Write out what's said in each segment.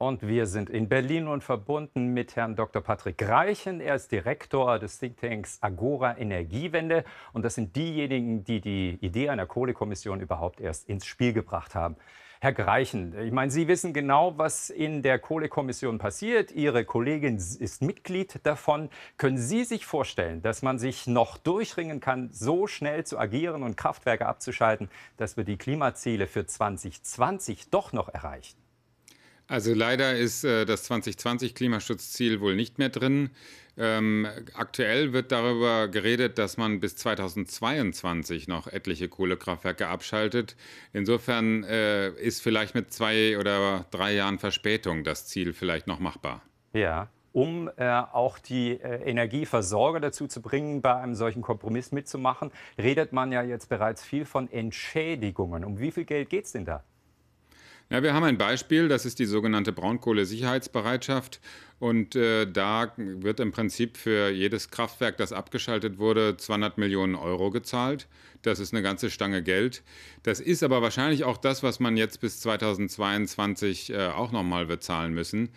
Und wir sind in Berlin und verbunden mit Herrn Dr. Patrick Reichen. Er ist Direktor des Thinktanks Agora Energiewende. Und das sind diejenigen, die die Idee einer Kohlekommission überhaupt erst ins Spiel gebracht haben. Herr Greichen, ich meine, Sie wissen genau, was in der Kohlekommission passiert. Ihre Kollegin ist Mitglied davon. Können Sie sich vorstellen, dass man sich noch durchringen kann, so schnell zu agieren und Kraftwerke abzuschalten, dass wir die Klimaziele für 2020 doch noch erreichen? Also leider ist äh, das 2020 Klimaschutzziel wohl nicht mehr drin. Ähm, aktuell wird darüber geredet, dass man bis 2022 noch etliche Kohlekraftwerke abschaltet. Insofern äh, ist vielleicht mit zwei oder drei Jahren Verspätung das Ziel vielleicht noch machbar. Ja, um äh, auch die äh, Energieversorger dazu zu bringen, bei einem solchen Kompromiss mitzumachen, redet man ja jetzt bereits viel von Entschädigungen. Um wie viel Geld geht es denn da? Ja, wir haben ein Beispiel, das ist die sogenannte Braunkohlesicherheitsbereitschaft. Und äh, da wird im Prinzip für jedes Kraftwerk, das abgeschaltet wurde, 200 Millionen Euro gezahlt. Das ist eine ganze Stange Geld. Das ist aber wahrscheinlich auch das, was man jetzt bis 2022 äh, auch nochmal wird zahlen müssen.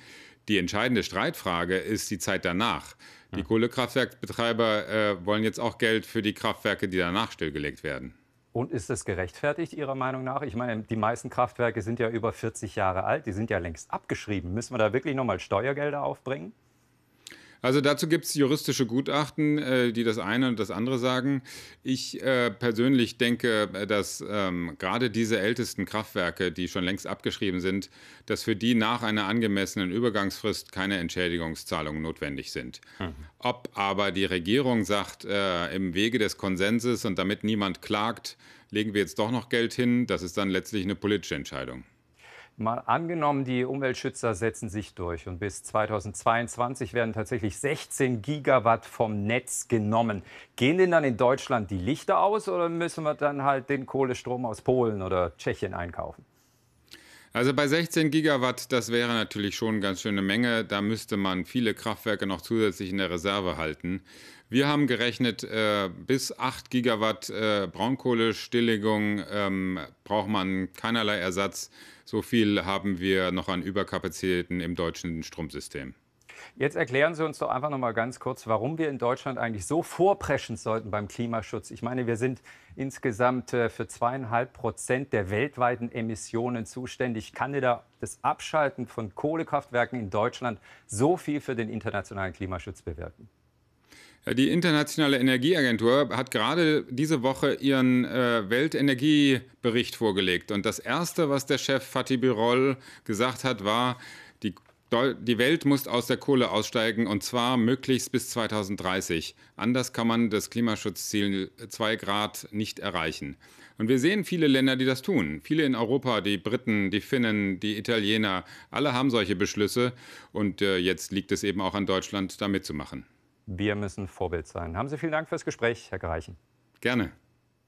Die entscheidende Streitfrage ist die Zeit danach. Die Kohlekraftwerkbetreiber äh, wollen jetzt auch Geld für die Kraftwerke, die danach stillgelegt werden. Und ist das gerechtfertigt Ihrer Meinung nach? Ich meine, die meisten Kraftwerke sind ja über 40 Jahre alt, die sind ja längst abgeschrieben. Müssen wir da wirklich nochmal Steuergelder aufbringen? Also dazu gibt es juristische Gutachten, äh, die das eine und das andere sagen. Ich äh, persönlich denke, äh, dass ähm, gerade diese ältesten Kraftwerke, die schon längst abgeschrieben sind, dass für die nach einer angemessenen Übergangsfrist keine Entschädigungszahlungen notwendig sind. Mhm. Ob aber die Regierung sagt, äh, im Wege des Konsenses und damit niemand klagt, legen wir jetzt doch noch Geld hin, das ist dann letztlich eine politische Entscheidung. Mal angenommen, die Umweltschützer setzen sich durch und bis 2022 werden tatsächlich 16 Gigawatt vom Netz genommen. Gehen denn dann in Deutschland die Lichter aus oder müssen wir dann halt den Kohlestrom aus Polen oder Tschechien einkaufen? Also bei 16 Gigawatt, das wäre natürlich schon eine ganz schöne Menge. Da müsste man viele Kraftwerke noch zusätzlich in der Reserve halten. Wir haben gerechnet, äh, bis 8 Gigawatt äh, Braunkohlestilllegung ähm, braucht man keinerlei Ersatz. So viel haben wir noch an Überkapazitäten im deutschen Stromsystem. Jetzt erklären Sie uns doch einfach noch mal ganz kurz, warum wir in Deutschland eigentlich so vorpreschen sollten beim Klimaschutz. Ich meine, wir sind insgesamt äh, für zweieinhalb Prozent der weltweiten Emissionen zuständig. Kann da das Abschalten von Kohlekraftwerken in Deutschland so viel für den internationalen Klimaschutz bewirken? Die Internationale Energieagentur hat gerade diese Woche ihren äh, Weltenergiebericht vorgelegt. Und das Erste, was der Chef Fatih Birol gesagt hat, war, die, die Welt muss aus der Kohle aussteigen und zwar möglichst bis 2030. Anders kann man das Klimaschutzziel 2 Grad nicht erreichen. Und wir sehen viele Länder, die das tun. Viele in Europa, die Briten, die Finnen, die Italiener, alle haben solche Beschlüsse. Und äh, jetzt liegt es eben auch an Deutschland, da mitzumachen. Wir müssen Vorbild sein. Haben Sie vielen Dank fürs Gespräch, Herr Greichen. Gerne.